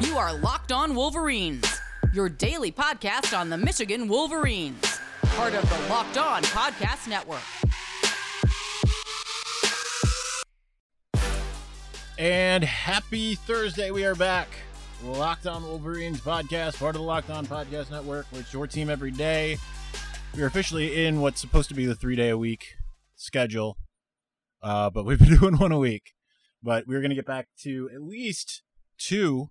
You are Locked On Wolverines, your daily podcast on the Michigan Wolverines, part of the Locked On Podcast Network. And happy Thursday. We are back. Locked On Wolverines podcast, part of the Locked On Podcast Network, which your team every day. We're officially in what's supposed to be the three day a week schedule, uh, but we've been doing one a week. But we're going to get back to at least two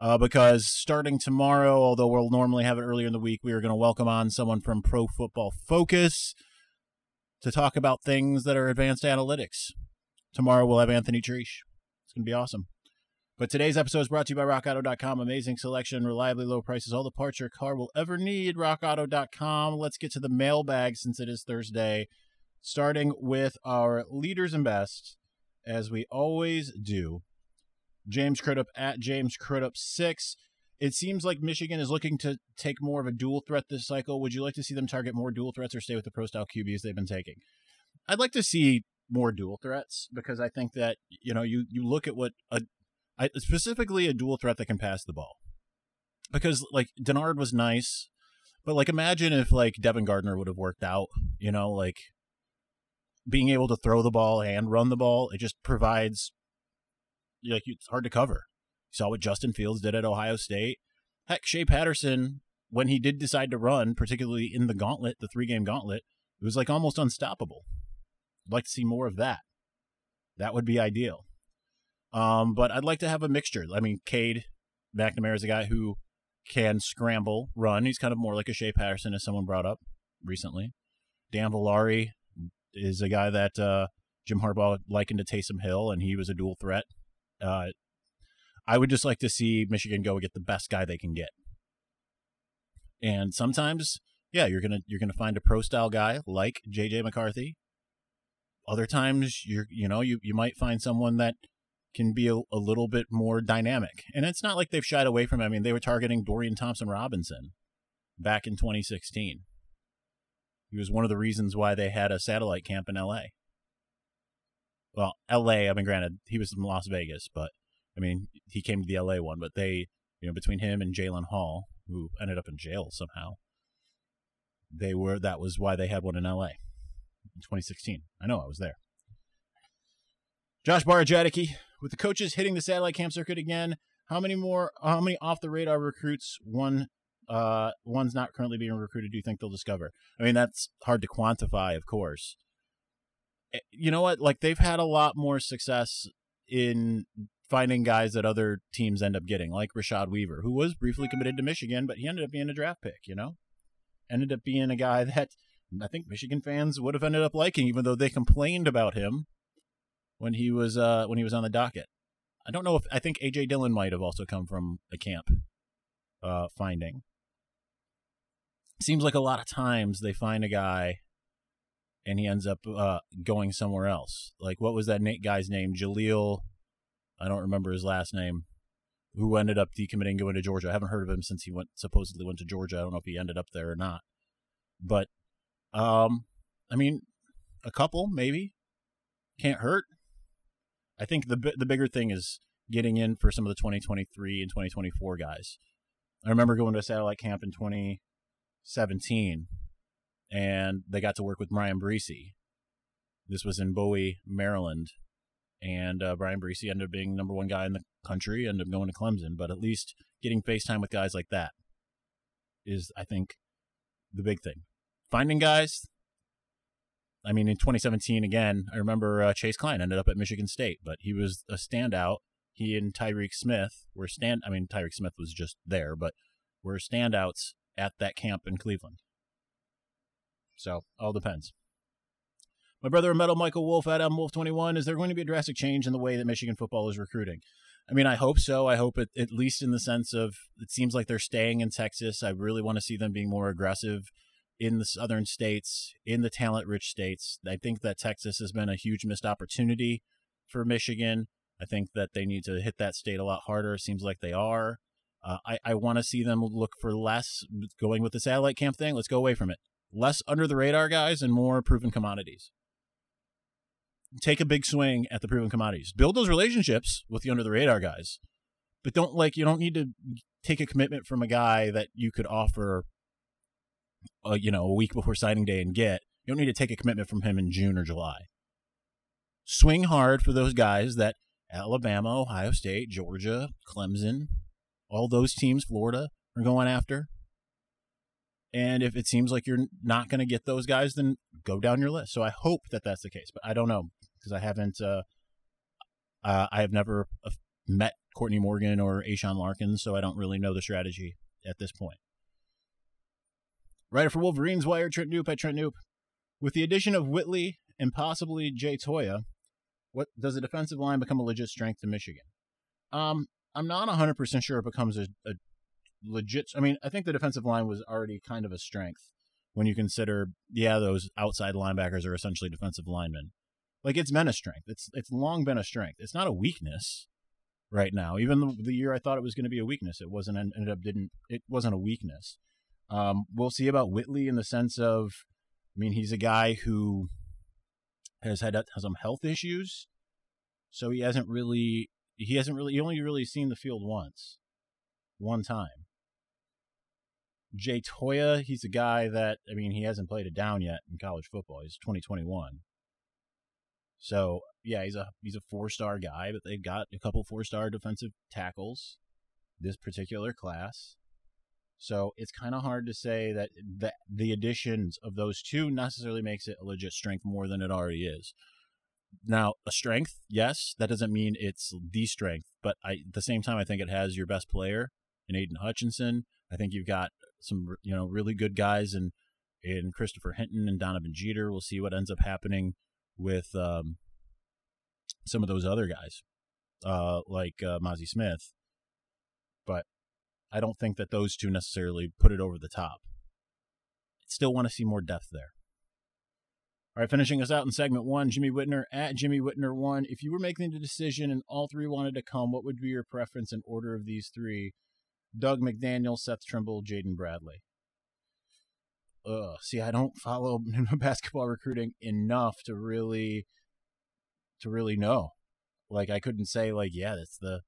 uh, because starting tomorrow, although we'll normally have it earlier in the week, we are going to welcome on someone from Pro Football Focus to talk about things that are advanced analytics. Tomorrow we'll have Anthony Treash. It's going to be awesome. But today's episode is brought to you by RockAuto.com. Amazing selection, reliably low prices, all the parts your car will ever need. RockAuto.com. Let's get to the mailbag since it is Thursday, starting with our leaders and best, as we always do. James Crudup at James Crudup six. It seems like Michigan is looking to take more of a dual threat this cycle. Would you like to see them target more dual threats or stay with the pro style QBs they've been taking? I'd like to see more dual threats because I think that you know you you look at what a I, specifically a dual threat that can pass the ball because like Denard was nice, but like imagine if like Devin Gardner would have worked out, you know, like being able to throw the ball and run the ball, it just provides like it's hard to cover. You saw what Justin Fields did at Ohio State. Heck, Shea Patterson, when he did decide to run, particularly in the gauntlet, the three game gauntlet, it was like almost unstoppable. I'd like to see more of that. That would be ideal. Um, but I'd like to have a mixture. I mean, Cade McNamara is a guy who can scramble, run. He's kind of more like a Shea Patterson, as someone brought up recently. Dan Villari is a guy that uh, Jim Harbaugh likened to Taysom Hill, and he was a dual threat uh, I would just like to see Michigan go get the best guy they can get. And sometimes, yeah, you're gonna you're gonna find a pro style guy like JJ McCarthy. Other times, you're you know you you might find someone that can be a, a little bit more dynamic. And it's not like they've shied away from. It. I mean, they were targeting Dorian Thompson Robinson back in 2016. He was one of the reasons why they had a satellite camp in LA well, L.A. I mean, granted, he was from Las Vegas, but I mean, he came to the L.A. one. But they, you know, between him and Jalen Hall, who ended up in jail somehow, they were. That was why they had one in L.A. in 2016. I know, I was there. Josh Barajadicki, with the coaches hitting the satellite camp circuit again, how many more? How many off the radar recruits? One, uh, one's not currently being recruited. Do you think they'll discover? I mean, that's hard to quantify, of course. Eh, you know what? Like they've had a lot more success in finding guys that other teams end up getting, like Rashad Weaver, who was briefly committed to Michigan, but he ended up being a draft pick. You know, ended up being a guy that I think Michigan fans would have ended up liking, even though they complained about him when he was uh, when he was on the docket. I don't know if I think AJ Dillon might have also come from a camp uh, finding. Seems like a lot of times they find a guy and he ends up uh, going somewhere else. Like what was that Nate guy's name? Jaleel. I don't remember his last name. Who ended up decommitting, going to Georgia? I haven't heard of him since he went supposedly went to Georgia. I don't know if he ended up there or not. But, um, I mean, a couple maybe can't hurt. I think the the bigger thing is getting in for some of the 2023 and 2024 guys. I remember going to a satellite camp in 2017 and they got to work with Bryan Bresee. This was in Bowie, Maryland, and uh, Bryan Bresee ended up being number one guy in the country, ended up going to Clemson. But at least getting FaceTime with guys like that is, I think, the big thing. Finding guys. I mean, in 2017, again, I remember uh, Chase Klein ended up at Michigan State, but he was a standout. He and Tyreek Smith were stand. I mean, Tyreek Smith was just there, but were standouts at that camp in Cleveland. So all depends. My brother Metal Michael Wolf at M Wolf 21. Is there going to be a drastic change in the way that Michigan football is recruiting? I mean, I hope so. I hope it, at least in the sense of it seems like they're staying in Texas. I really want to see them being more aggressive in the southern states, in the talent rich states. I think that Texas has been a huge missed opportunity for Michigan. I think that they need to hit that state a lot harder. It seems like they are. Uh, I, I want to see them look for less going with the satellite camp thing. Let's go away from it less under the radar guys and more proven commodities. Take a big swing at the proven commodities. Build those relationships with the under the radar guys. but don't like you don't need to take a commitment from a guy that you could offer, uh, you know, a week before signing day and get. You don't need to take a commitment from him in June or July. Swing hard for those guys that Alabama, Ohio State, Georgia, Clemson, all those teams, Florida are going after. And if it seems like you're not going to get those guys, then go down your list. So I hope that that's the case, but I don't know because I haven't. Uh, uh, I have never uh, met Courtney Morgan or Ashawn Larkin, so I don't really know the strategy at this point. Writer for Wolverines Wire, Trent Knoop at Trent Knoop. With the addition of Whitley and possibly Jay Toia, what does the defensive line become a legit strength to Michigan? Um, I'm not 100% sure it becomes a, a legit. I mean, I think the defensive line was already kind of a strength when you consider, yeah, those outside linebackers are essentially defensive linemen. Like it's been a strength. It's it's long been a strength. It's not a weakness right now. Even the, the year I thought it was going to be a weakness, it wasn't. Ended up didn't. It wasn't a weakness. Um, we'll see about Whitley in the sense of, I mean, he's a guy who has had has some health issues, so he hasn't really he hasn't really he only really seen the field once, one time. Jay Toia, he's a guy that I mean he hasn't played it down yet in college football. He's 2021. So yeah, he's a he's a four star guy, but they've got a couple four star defensive tackles this particular class. So it's kind of hard to say that the the additions of those two necessarily makes it a legit strength more than it already is. Now, a strength, yes, that doesn't mean it's the strength, but I, at the same time, I think it has your best player in Aiden Hutchinson. I think you've got some, you know, really good guys and in Christopher Hinton and Donovan Jeter. We'll see what ends up happening with um, some of those other guys, uh, like uh, Mazi Smith. But I don't think that those two necessarily put it over the top. Still want to see more depth there. All right, finishing us out in segment one, Jimmy Whitner at Jimmy Whitner one. If you were making the decision and all three wanted to come, what would be your preference in order of these three? Dug McDaniel, Seth Trimble, Jaden Bradley. Ugh, see, I don't follow basketball recruiting enough to really, to really know. Like, I couldn't say like, yeah, that's the,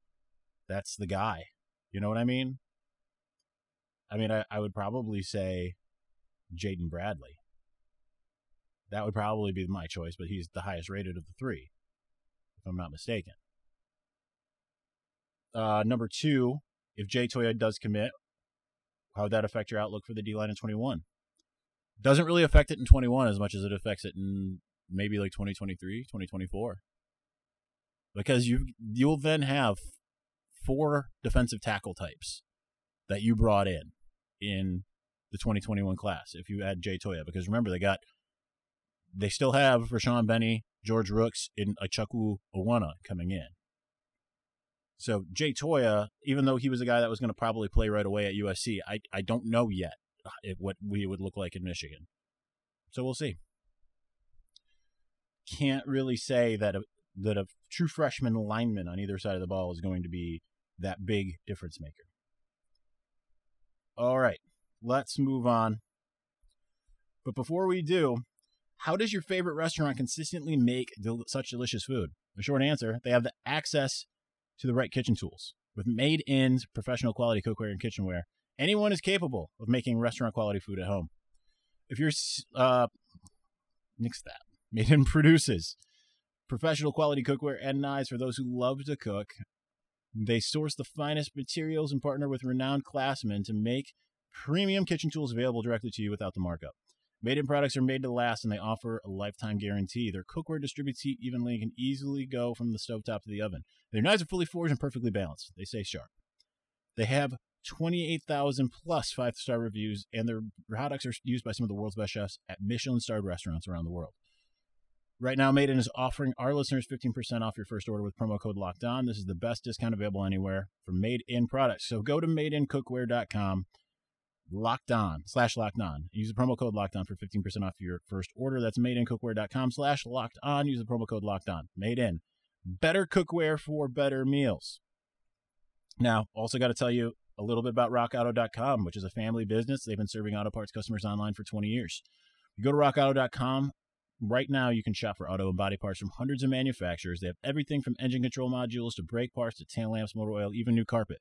that's the guy. You know what I mean? I mean, I, I would probably say Jaden Bradley that would probably be my choice, but he's the highest rated of the three, if I'm not mistaken. Uh, number two, if Jay Toia does commit, how would that affect your outlook for the D line in 21? Doesn't really affect it in 21 as much as it affects it in maybe like 2023, 2024. Because you you'll then have four defensive tackle types that you brought in in the 2021 class if you add Jay Toia. Because remember, they got they still have Rayshaun Benny, George Rooks, and Icheku Owana coming in. So Jay Toia, even though he was a guy that was going to probably play right away at USC, I I don't know yet uh, what we would look like in Michigan. So we'll see. Can't really say that a, that a true freshman lineman on either side of the ball is going to be that big difference maker. All right, let's move on. But before we do, how does your favorite restaurant consistently make del- such delicious food? The short answer they have the access to the right kitchen tools. With made in professional quality cookware and kitchenware, anyone is capable of making restaurant quality food at home. If you're, uh, nix that. Made in produces professional quality cookware and knives for those who love to cook. They source the finest materials and partner with renowned classmen to make premium kitchen tools available directly to you without the markup. Made in products are made to last and they offer a lifetime guarantee. Their cookware distributes heat evenly and can easily go from the stovetop to the oven. Their knives are fully forged and perfectly balanced. They stay sharp. They have 28,000 plus five star reviews, and their products are used by some of the world's best chefs at Michelin starred restaurants around the world. Right now, Made In is offering our listeners 15% off your first order with promo code Locked On. This is the best discount available anywhere for Made In products. So go to madeincookware.com locked on slash locked on. Use the promo code locked on for 15% off your first order. That's madeincookware.com slash locked on. Use the promo code locked on. Made in. Better cookware for better meals. Now, also got to tell you a little bit about rockauto.com, which is a family business. They've been serving auto parts customers online for 20 years. You go to rockauto.com, Right now, you can shop for auto and body parts from hundreds of manufacturers. They have everything from engine control modules to brake parts to tail lamps, motor oil, even new carpet.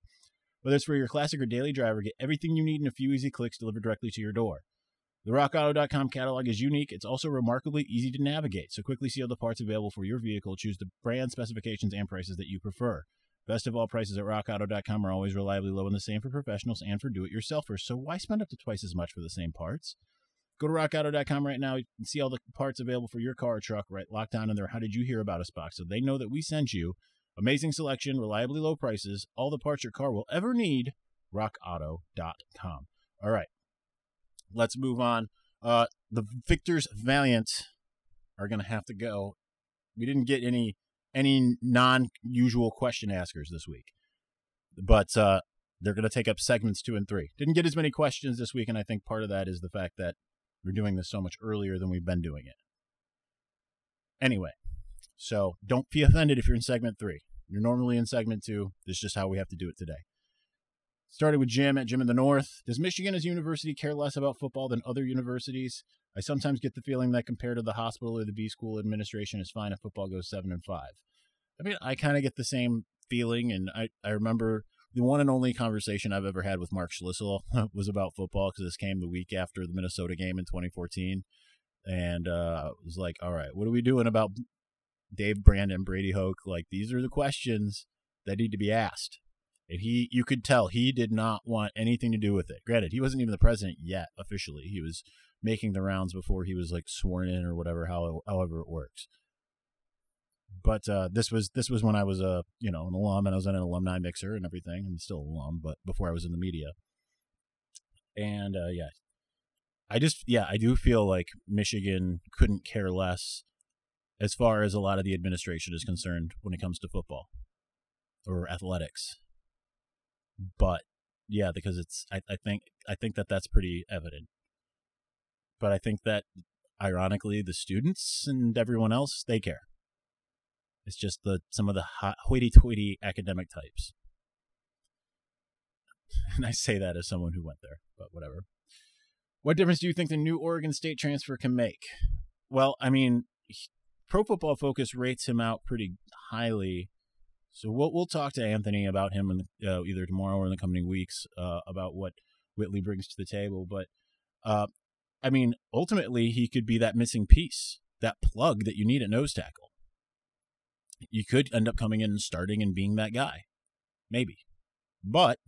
Whether it's for your classic or daily driver, get everything you need in a few easy clicks delivered directly to your door. The RockAuto.com catalog is unique. It's also remarkably easy to navigate, so quickly see all the parts available for your vehicle. Choose the brand, specifications, and prices that you prefer. Best of all, prices at RockAuto.com are always reliably low and the same for professionals and for do-it-yourselfers. So why spend up to twice as much for the same parts? Go to rockauto.com right now and see all the parts available for your car or truck right locked down in there. How did you hear about us box? So they know that we sent you amazing selection, reliably low prices, all the parts your car will ever need. RockAuto.com. All right, let's move on. Uh, the Victors Valiant are going to have to go. We didn't get any any non-usual question askers this week, but uh, they're going to take up segments two and three. Didn't get as many questions this week, and I think part of that is the fact that we're doing this so much earlier than we've been doing it. Anyway, so don't be offended if you're in segment three. You're normally in segment two. This is just how we have to do it today. Started with Jim at Jim in the North. Does Michigan as a university care less about football than other universities? I sometimes get the feeling that compared to the hospital or the B school administration, is fine if football goes seven and five. I mean, I kind of get the same feeling, and I, I remember the one and only conversation I've ever had with Mark Schlissel was about football because this came the week after the Minnesota game in 2014, and uh, it was like, all right, what are we doing about Dave Brandon, Brady Hoke? Like these are the questions that need to be asked. And he, you could tell he did not want anything to do with it. Granted, he wasn't even the president yet officially. He was making the rounds before he was like sworn in or whatever, how, however it works but uh, this was this was when I was a you know an alum and I was in an alumni mixer and everything. I'm still an alum, but before I was in the media. And uh, yeah, I just yeah I do feel like Michigan couldn't care less as far as a lot of the administration is concerned when it comes to football or athletics. But yeah, because it's I, I think I think that that's pretty evident. But I think that ironically the students and everyone else they care it's just the some of the hoity-toity academic types. And I say that as someone who went there, but whatever. What difference do you think the new Oregon State transfer can make? Well, I mean, Pro Football Focus rates him out pretty highly. So we'll we'll talk to Anthony about him in, uh, either tomorrow or in the coming weeks uh, about what Whitley brings to the table. But uh, I mean, ultimately, he could be that missing piece, that plug that you need at nose tackle you could end up coming in and starting and being that guy. Maybe. But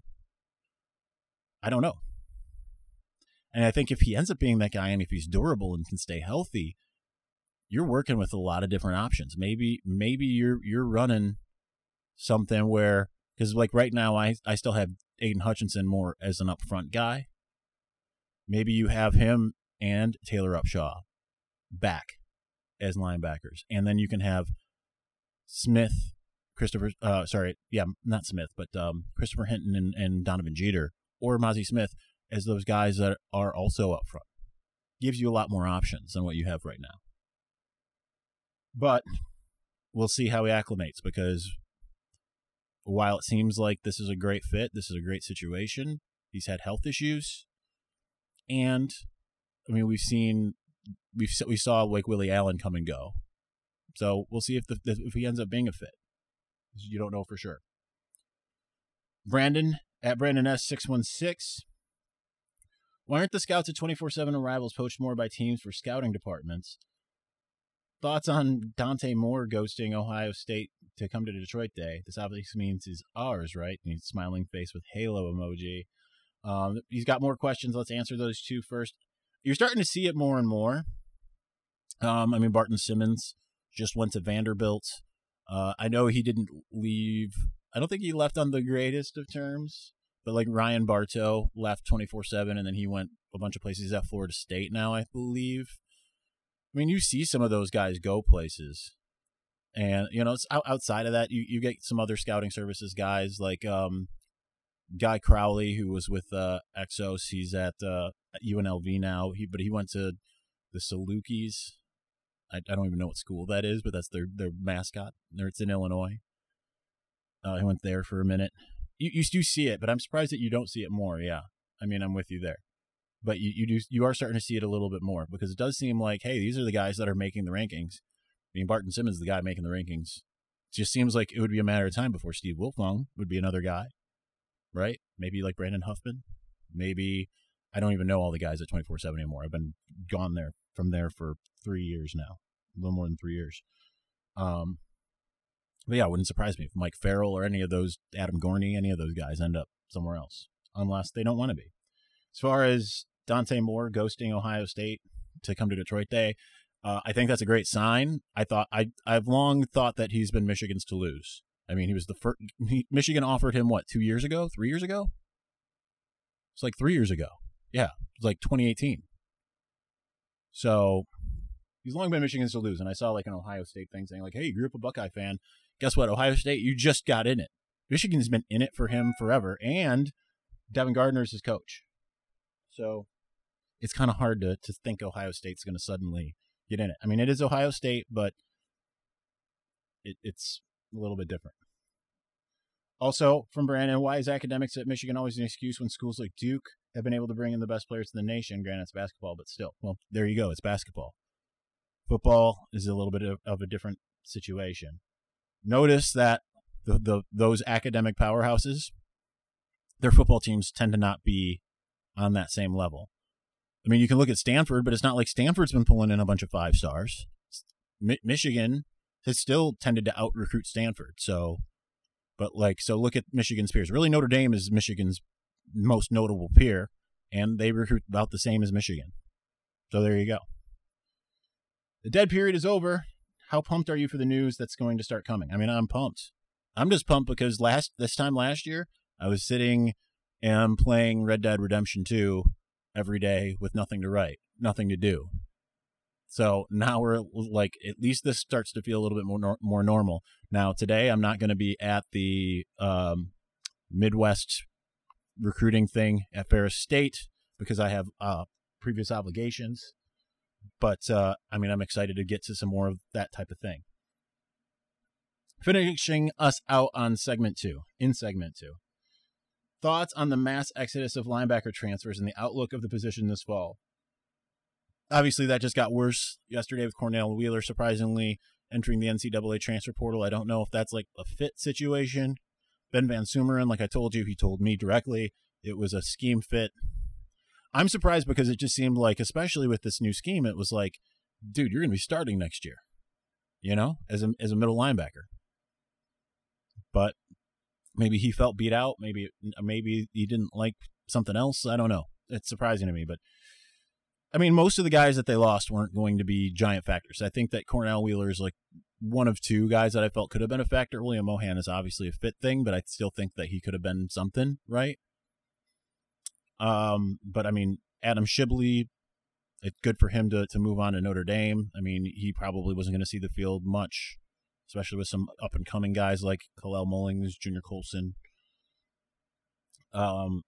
I don't know. And I think if he ends up being that guy and if he's durable and can stay healthy, you're working with a lot of different options. Maybe maybe you're you're running something where because like right now I I still have Aiden Hutchinson more as an upfront guy. Maybe you have him and Taylor Upshaw back as linebackers. And then you can have Smith, Christopher, uh, sorry, yeah, not Smith, but um, Christopher Hinton and, and Donovan Jeter or Mazi Smith as those guys that are also up front. Gives you a lot more options than what you have right now. But we'll see how he acclimates because while it seems like this is a great fit, this is a great situation, he's had health issues. And I mean, we've seen, we've, we saw like Willie Allen come and go so we'll see if the, if he ends up being a fit. You don't know for sure. Brandon at Brandon S six one six. Why aren't the scouts at twenty four seven arrivals poached more by teams for scouting departments? Thoughts on Dante Moore ghosting Ohio State to come to Detroit Day? This obviously means he's ours, right? And he's smiling face with halo emoji. Um, he's got more questions. Let's answer those two first. You're starting to see it more and more. Um, I mean, Barton Simmons just went to Vanderbilt. Uh, I know he didn't leave. I don't think he left on the greatest of terms, but like Ryan Bartow left 24 7 and then he went a bunch of places. At Florida State now, I believe. I mean, you see some of those guys go places. And, you know, it's outside of that, you, you get some other scouting services guys like um, Guy Crowley, who was with uh, Exos. He's at uh, UNLV now, he, but he went to the Salukis I, I don't even know what school that is, but that's their their mascot. It's in Illinois. Uh, I went there for a minute. You you do see it, but I'm surprised that you don't see it more. Yeah, I mean I'm with you there. But you, you do you are starting to see it a little bit more because it does seem like hey these are the guys that are making the rankings. I mean Barton Simmons is the guy making the rankings. It just seems like it would be a matter of time before Steve Wiltfong would be another guy, right? Maybe like Brandon Huffman, maybe I don't even know all the guys at twenty four seven anymore. I've been gone there from there for three years now, a little more than three years. Um, but yeah, it wouldn't surprise me if Mike Farrell or any of those Adam Gorney, any of those guys end up somewhere else, unless they don't want to be. As far as Dante Moore ghosting Ohio State to come to Detroit Day, uh, I think that's a great sign. I thought I I've long thought that he's been Michigan's to lose. I mean, he was the first. He, Michigan offered him what two years ago, three years ago. It's like three years ago. Yeah, it's like 2018. So he's long been Michigan's to lose. And I saw like an Ohio State thing saying like, "Hey, you grew up a Buckeye fan. Guess what? Ohio State, you just got in it. Michigan's been in it for him forever, and Devin Gardner's his coach. So it's kind of hard to to think Ohio State's going to suddenly get in it. I mean, it is Ohio State, but it, it's a little bit different. Also, from Brandon, why is academics at Michigan always an excuse when schools like Duke have been able to bring in the best players in the nation? Granted, it's basketball, but still. Well, there you go. It's basketball. Football is a little bit of, of a different situation. Notice that the, the those academic powerhouses, their football teams tend to not be on that same level. I mean, you can look at Stanford, but it's not like Stanford's been pulling in a bunch of five stars. Mi- Michigan has still tended to out recruit Stanford. So, but like, so look at Michigan's peers. Really, Notre Dame is Michigan's most notable peer, and they recruit about the same as Michigan. So there you go. The dead period is over. How pumped are you for the news that's going to start coming? I mean, I'm pumped. I'm just pumped because last this time last year, I was sitting and playing Red Dead Redemption 2 every day with nothing to write, nothing to do. So now we're like, at least this starts to feel a little bit more more normal. Now today, I'm not going to be at the um, Midwest recruiting thing at Ferris State because I have uh, previous obligations. But uh, I mean, I'm excited to get to some more of that type of thing. Finishing us out on segment two, in segment two. Thoughts on the mass exodus of linebacker transfers and the outlook of the position this fall? Obviously, that just got worse yesterday with Cornell Wheeler surprisingly entering the NCAA transfer portal. I don't know if that's like a fit situation. Ben VanSumeren, like I told you, he told me directly it was a scheme fit. I'm surprised because it just seemed like, especially with this new scheme, it was like, dude, you're going to be starting next year, you know, as a as a middle linebacker. But maybe he felt beat out. Maybe maybe he didn't like something else. I don't know. It's surprising to me, but I mean, most of the guys that they lost weren't going to be giant factors. I think that Cornell Wheeler is like one of two guys that I felt could have been a factor. William Mohan is obviously a fit thing, but I still think that he could have been something, right? Um, but I mean, Adam Shibley, it's good for him to to move on to Notre Dame. I mean, he probably wasn't going to see the field much, especially with some up and coming guys like Kalel Mullings, Junior Colson. Um,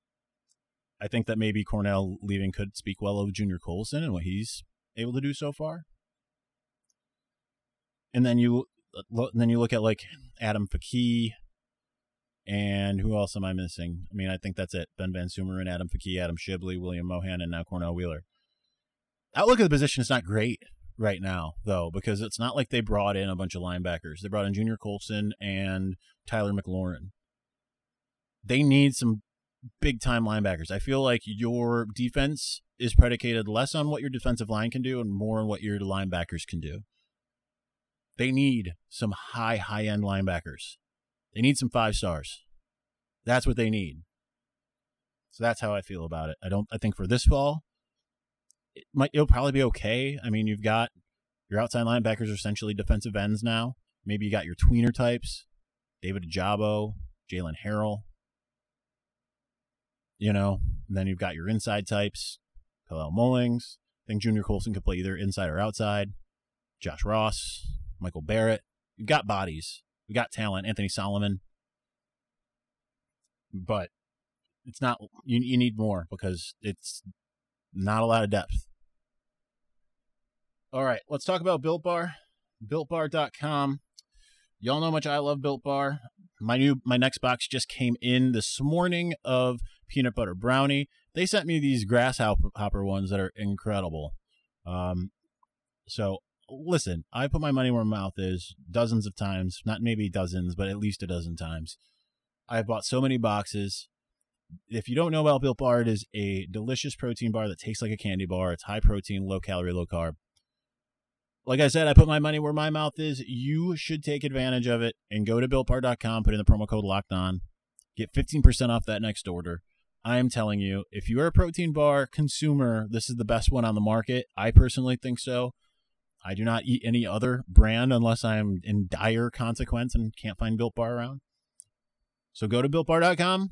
I think that maybe Cornell leaving could speak well of Junior Colson and what he's able to do so far. And then you then you look at like Adam Fakih and who else am I missing? I mean, I think that's it. Ben VanSumeren, Adam Fakih, Adam Shibley, William Mohan, and now Cornell Wheeler. Outlook of the position is not great right now, though, because it's not like they brought in a bunch of linebackers. They brought in Junior Colson and Tyler McLaurin. They need some big time linebackers. I feel like your defense is predicated less on what your defensive line can do and more on what your linebackers can do. They need some high, high end linebackers. They need some five stars. That's what they need. So that's how I feel about it. I don't. I think for this fall, it might. It'll probably be okay. I mean, you've got your outside linebackers are essentially defensive ends now. Maybe you got your tweener types, David Ojabo, Jaylen Harrell. You know, then you've got your inside types, Kalel Mullings. I think Junior Colson could play either inside or outside. Josh Ross, Michael Barrett. You've got bodies. We got talent, Anthony Solomon. But it's not you you need more because it's not a lot of depth. All right, let's talk about Built Bar. BuiltBar.com. Y'all know how much I love Built Bar. My new my next box just came in this morning of peanut butter brownie. They sent me these grasshopper ones that are incredible. Um, so listen, I put my money where my mouth is dozens of times, not maybe dozens, but at least a dozen times. I've bought so many boxes. If you don't know about Built Bar, it is a delicious protein bar that tastes like a candy bar. It's high protein, low calorie, low carb. Like I said, I put my money where my mouth is. You should take advantage of it and go to builtbar.com, put in the promo code locked on, get 15% off that next order. I am telling you, if you are a protein bar consumer, this is the best one on the market. I personally think so. I do not eat any other brand unless I'm in dire consequence and can't find Built Bar around. So go to builtbar.com,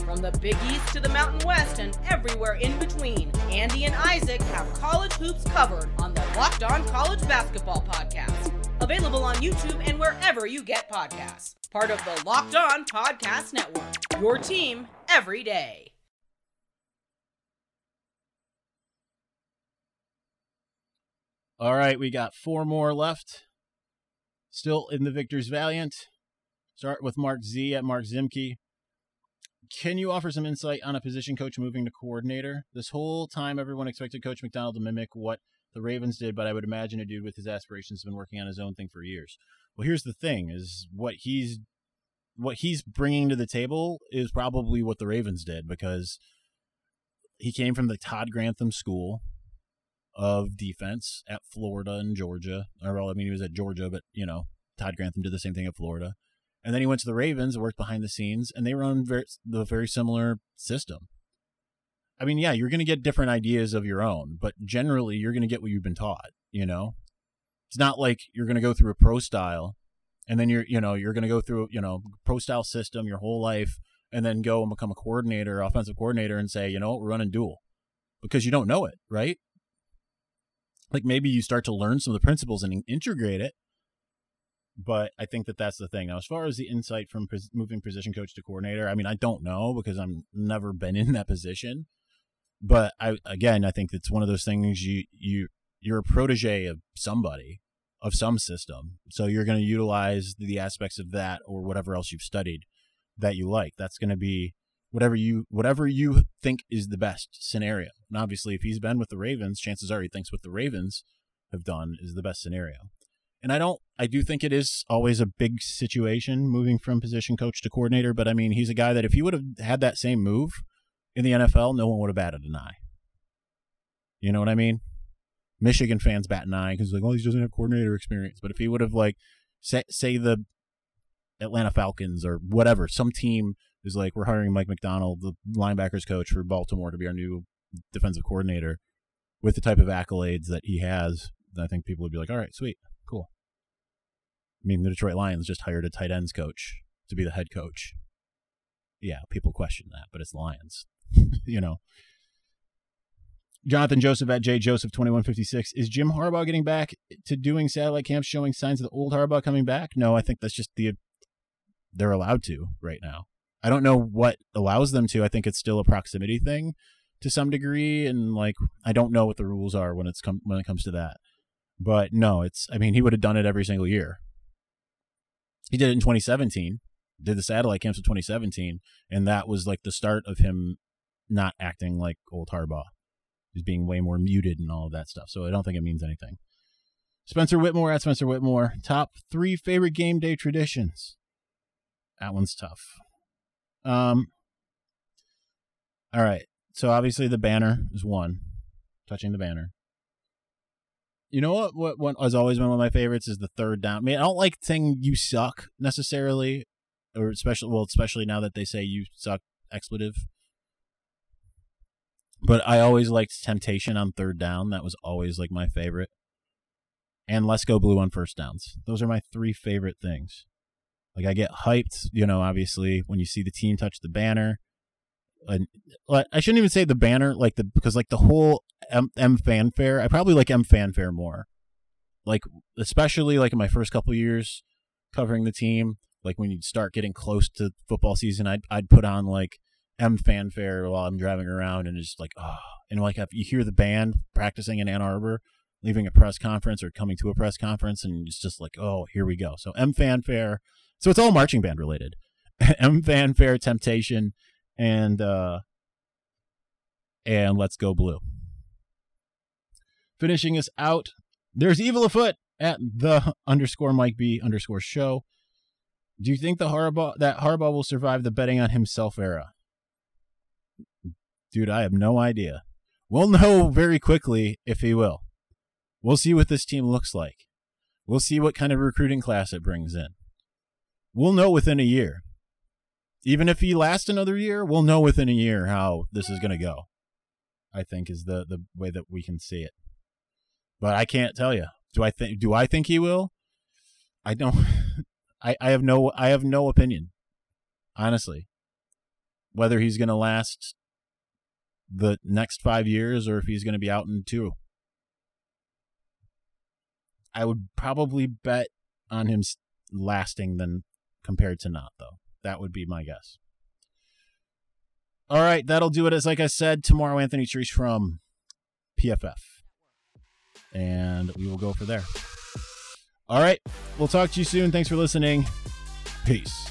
From the Big East to the Mountain West and everywhere in between, Andy and Isaac have college hoops covered on the Locked On College Basketball Podcast. Available on YouTube and wherever you get podcasts. Part of the Locked On Podcast Network. Your team every day. All right, we got four more left. Still in the Victor's Valiant. Start with Mark Z at Mark Zimke. Can you offer some insight on a position coach moving to coordinator? This whole time, everyone expected Coach Macdonald to mimic what the Ravens did, but I would imagine a dude with his aspirations has been working on his own thing for years. Well, here's the thing: is what he's what he's bringing to the table is probably what the Ravens did because he came from the Todd Grantham School of defense at Florida and Georgia. Or well, I mean, he was at Georgia, but you know, Todd Grantham did the same thing at Florida. And then he went to the Ravens, and worked behind the scenes, and they run very, the very similar system. I mean, yeah, you're going to get different ideas of your own, but generally you're going to get what you've been taught, you know? It's not like you're going to go through a pro style and then you're, you know, you're going to go through, you know, pro style system your whole life and then go and become a coordinator, offensive coordinator and say, you know, we're running dual because you don't know it, right? Like maybe you start to learn some of the principles and integrate it. But I think that that's the thing. Now, as far as the insight from pos- moving position coach to coordinator, I mean, I don't know because I've never been in that position but I again, I think it's one of those things you you you're a protege of somebody of some system, so you're going to utilize the aspects of that or whatever else you've studied that you like. That's going to be whatever you whatever you think is the best scenario. And obviously, if he's been with the Ravens, chances are he thinks what the Ravens have done is the best scenario. And I don't I do think it is always a big situation moving from position coach to coordinator, but I mean, he's a guy that if he would have had that same move in the NFL, no one would have batted an eye. You know what I mean? Michigan fans bat an eye because like, oh, he doesn't have coordinator experience. But if he would have like, say, say the Atlanta Falcons or whatever, some team is like, we're hiring Mike Macdonald, the linebackers coach for Baltimore, to be our new defensive coordinator, with the type of accolades that he has, I think people would be like, all right, sweet. I mean, the Detroit Lions just hired a tight ends coach to be the head coach. Yeah, people question that, but it's Lions. you know. Jonathan Joseph at J Joseph twenty one fifty six. Is Jim Harbaugh getting back to doing satellite camps, showing signs of the old Harbaugh coming back? No, I think that's just the they're allowed to right now. I don't know what allows them to. I think it's still a proximity thing to some degree, and like I don't know what the rules are when it's come when it comes to that. But no, it's. I mean, he would have done it every single year. He did it in 2017. Did the satellite camps in 2017, and that was like the start of him not acting like old Harbaugh. He's being way more muted and all of that stuff. So I don't think it means anything. Spencer Whitmore at Spencer Whitmore. Top three favorite game day traditions. That one's tough. Um. All right. So obviously the banner is one. Touching the banner. You know what? What what has always been one of my favorites is the third down. I mean, I don't like saying you suck necessarily, or especially well, especially now that they say you suck expletive. But I always liked Temptation on third down. That was always like my favorite. And Let's Go Blue on first downs. Those are my three favorite things. Like I get hyped, you know, obviously when you see the team touch the banner. An I shouldn't even say the banner like the because like the whole M, M fanfare. I probably like M fanfare more. Like especially like in my first couple years covering the team, like when you'd start getting close to football season, I'd I'd put on like M fanfare while I'm driving around, and it's like oh, and like you hear the band practicing in Ann Arbor, leaving a press conference or coming to a press conference, and it's just like oh, here we go. So M fanfare. So it's all marching band related. M fanfare, temptation, and uh and let's go blue. Finishing us out, there's evil afoot at the underscore Mike B underscore show. Do you think the Harbaugh that Harbaugh will survive the betting on himself era? Dude, I have no idea. We'll know very quickly if he will. We'll see what this team looks like. We'll see what kind of recruiting class it brings in. We'll know within a year. Even if he lasts another year, we'll know within a year how this is going to go. I think is the the way that we can see it. But I can't tell you. Do I think do I think he will? I don't I, I have no I have no opinion. Honestly. Whether he's gonna last the next five years or if he's gonna be out in two. I would probably bet on him lasting than compared to not though. That would be my guess. All right, that'll do it. As like I said, tomorrow Anthony Treash from PFF, and we will go for there. All right, we'll talk to you soon. Thanks for listening. Peace.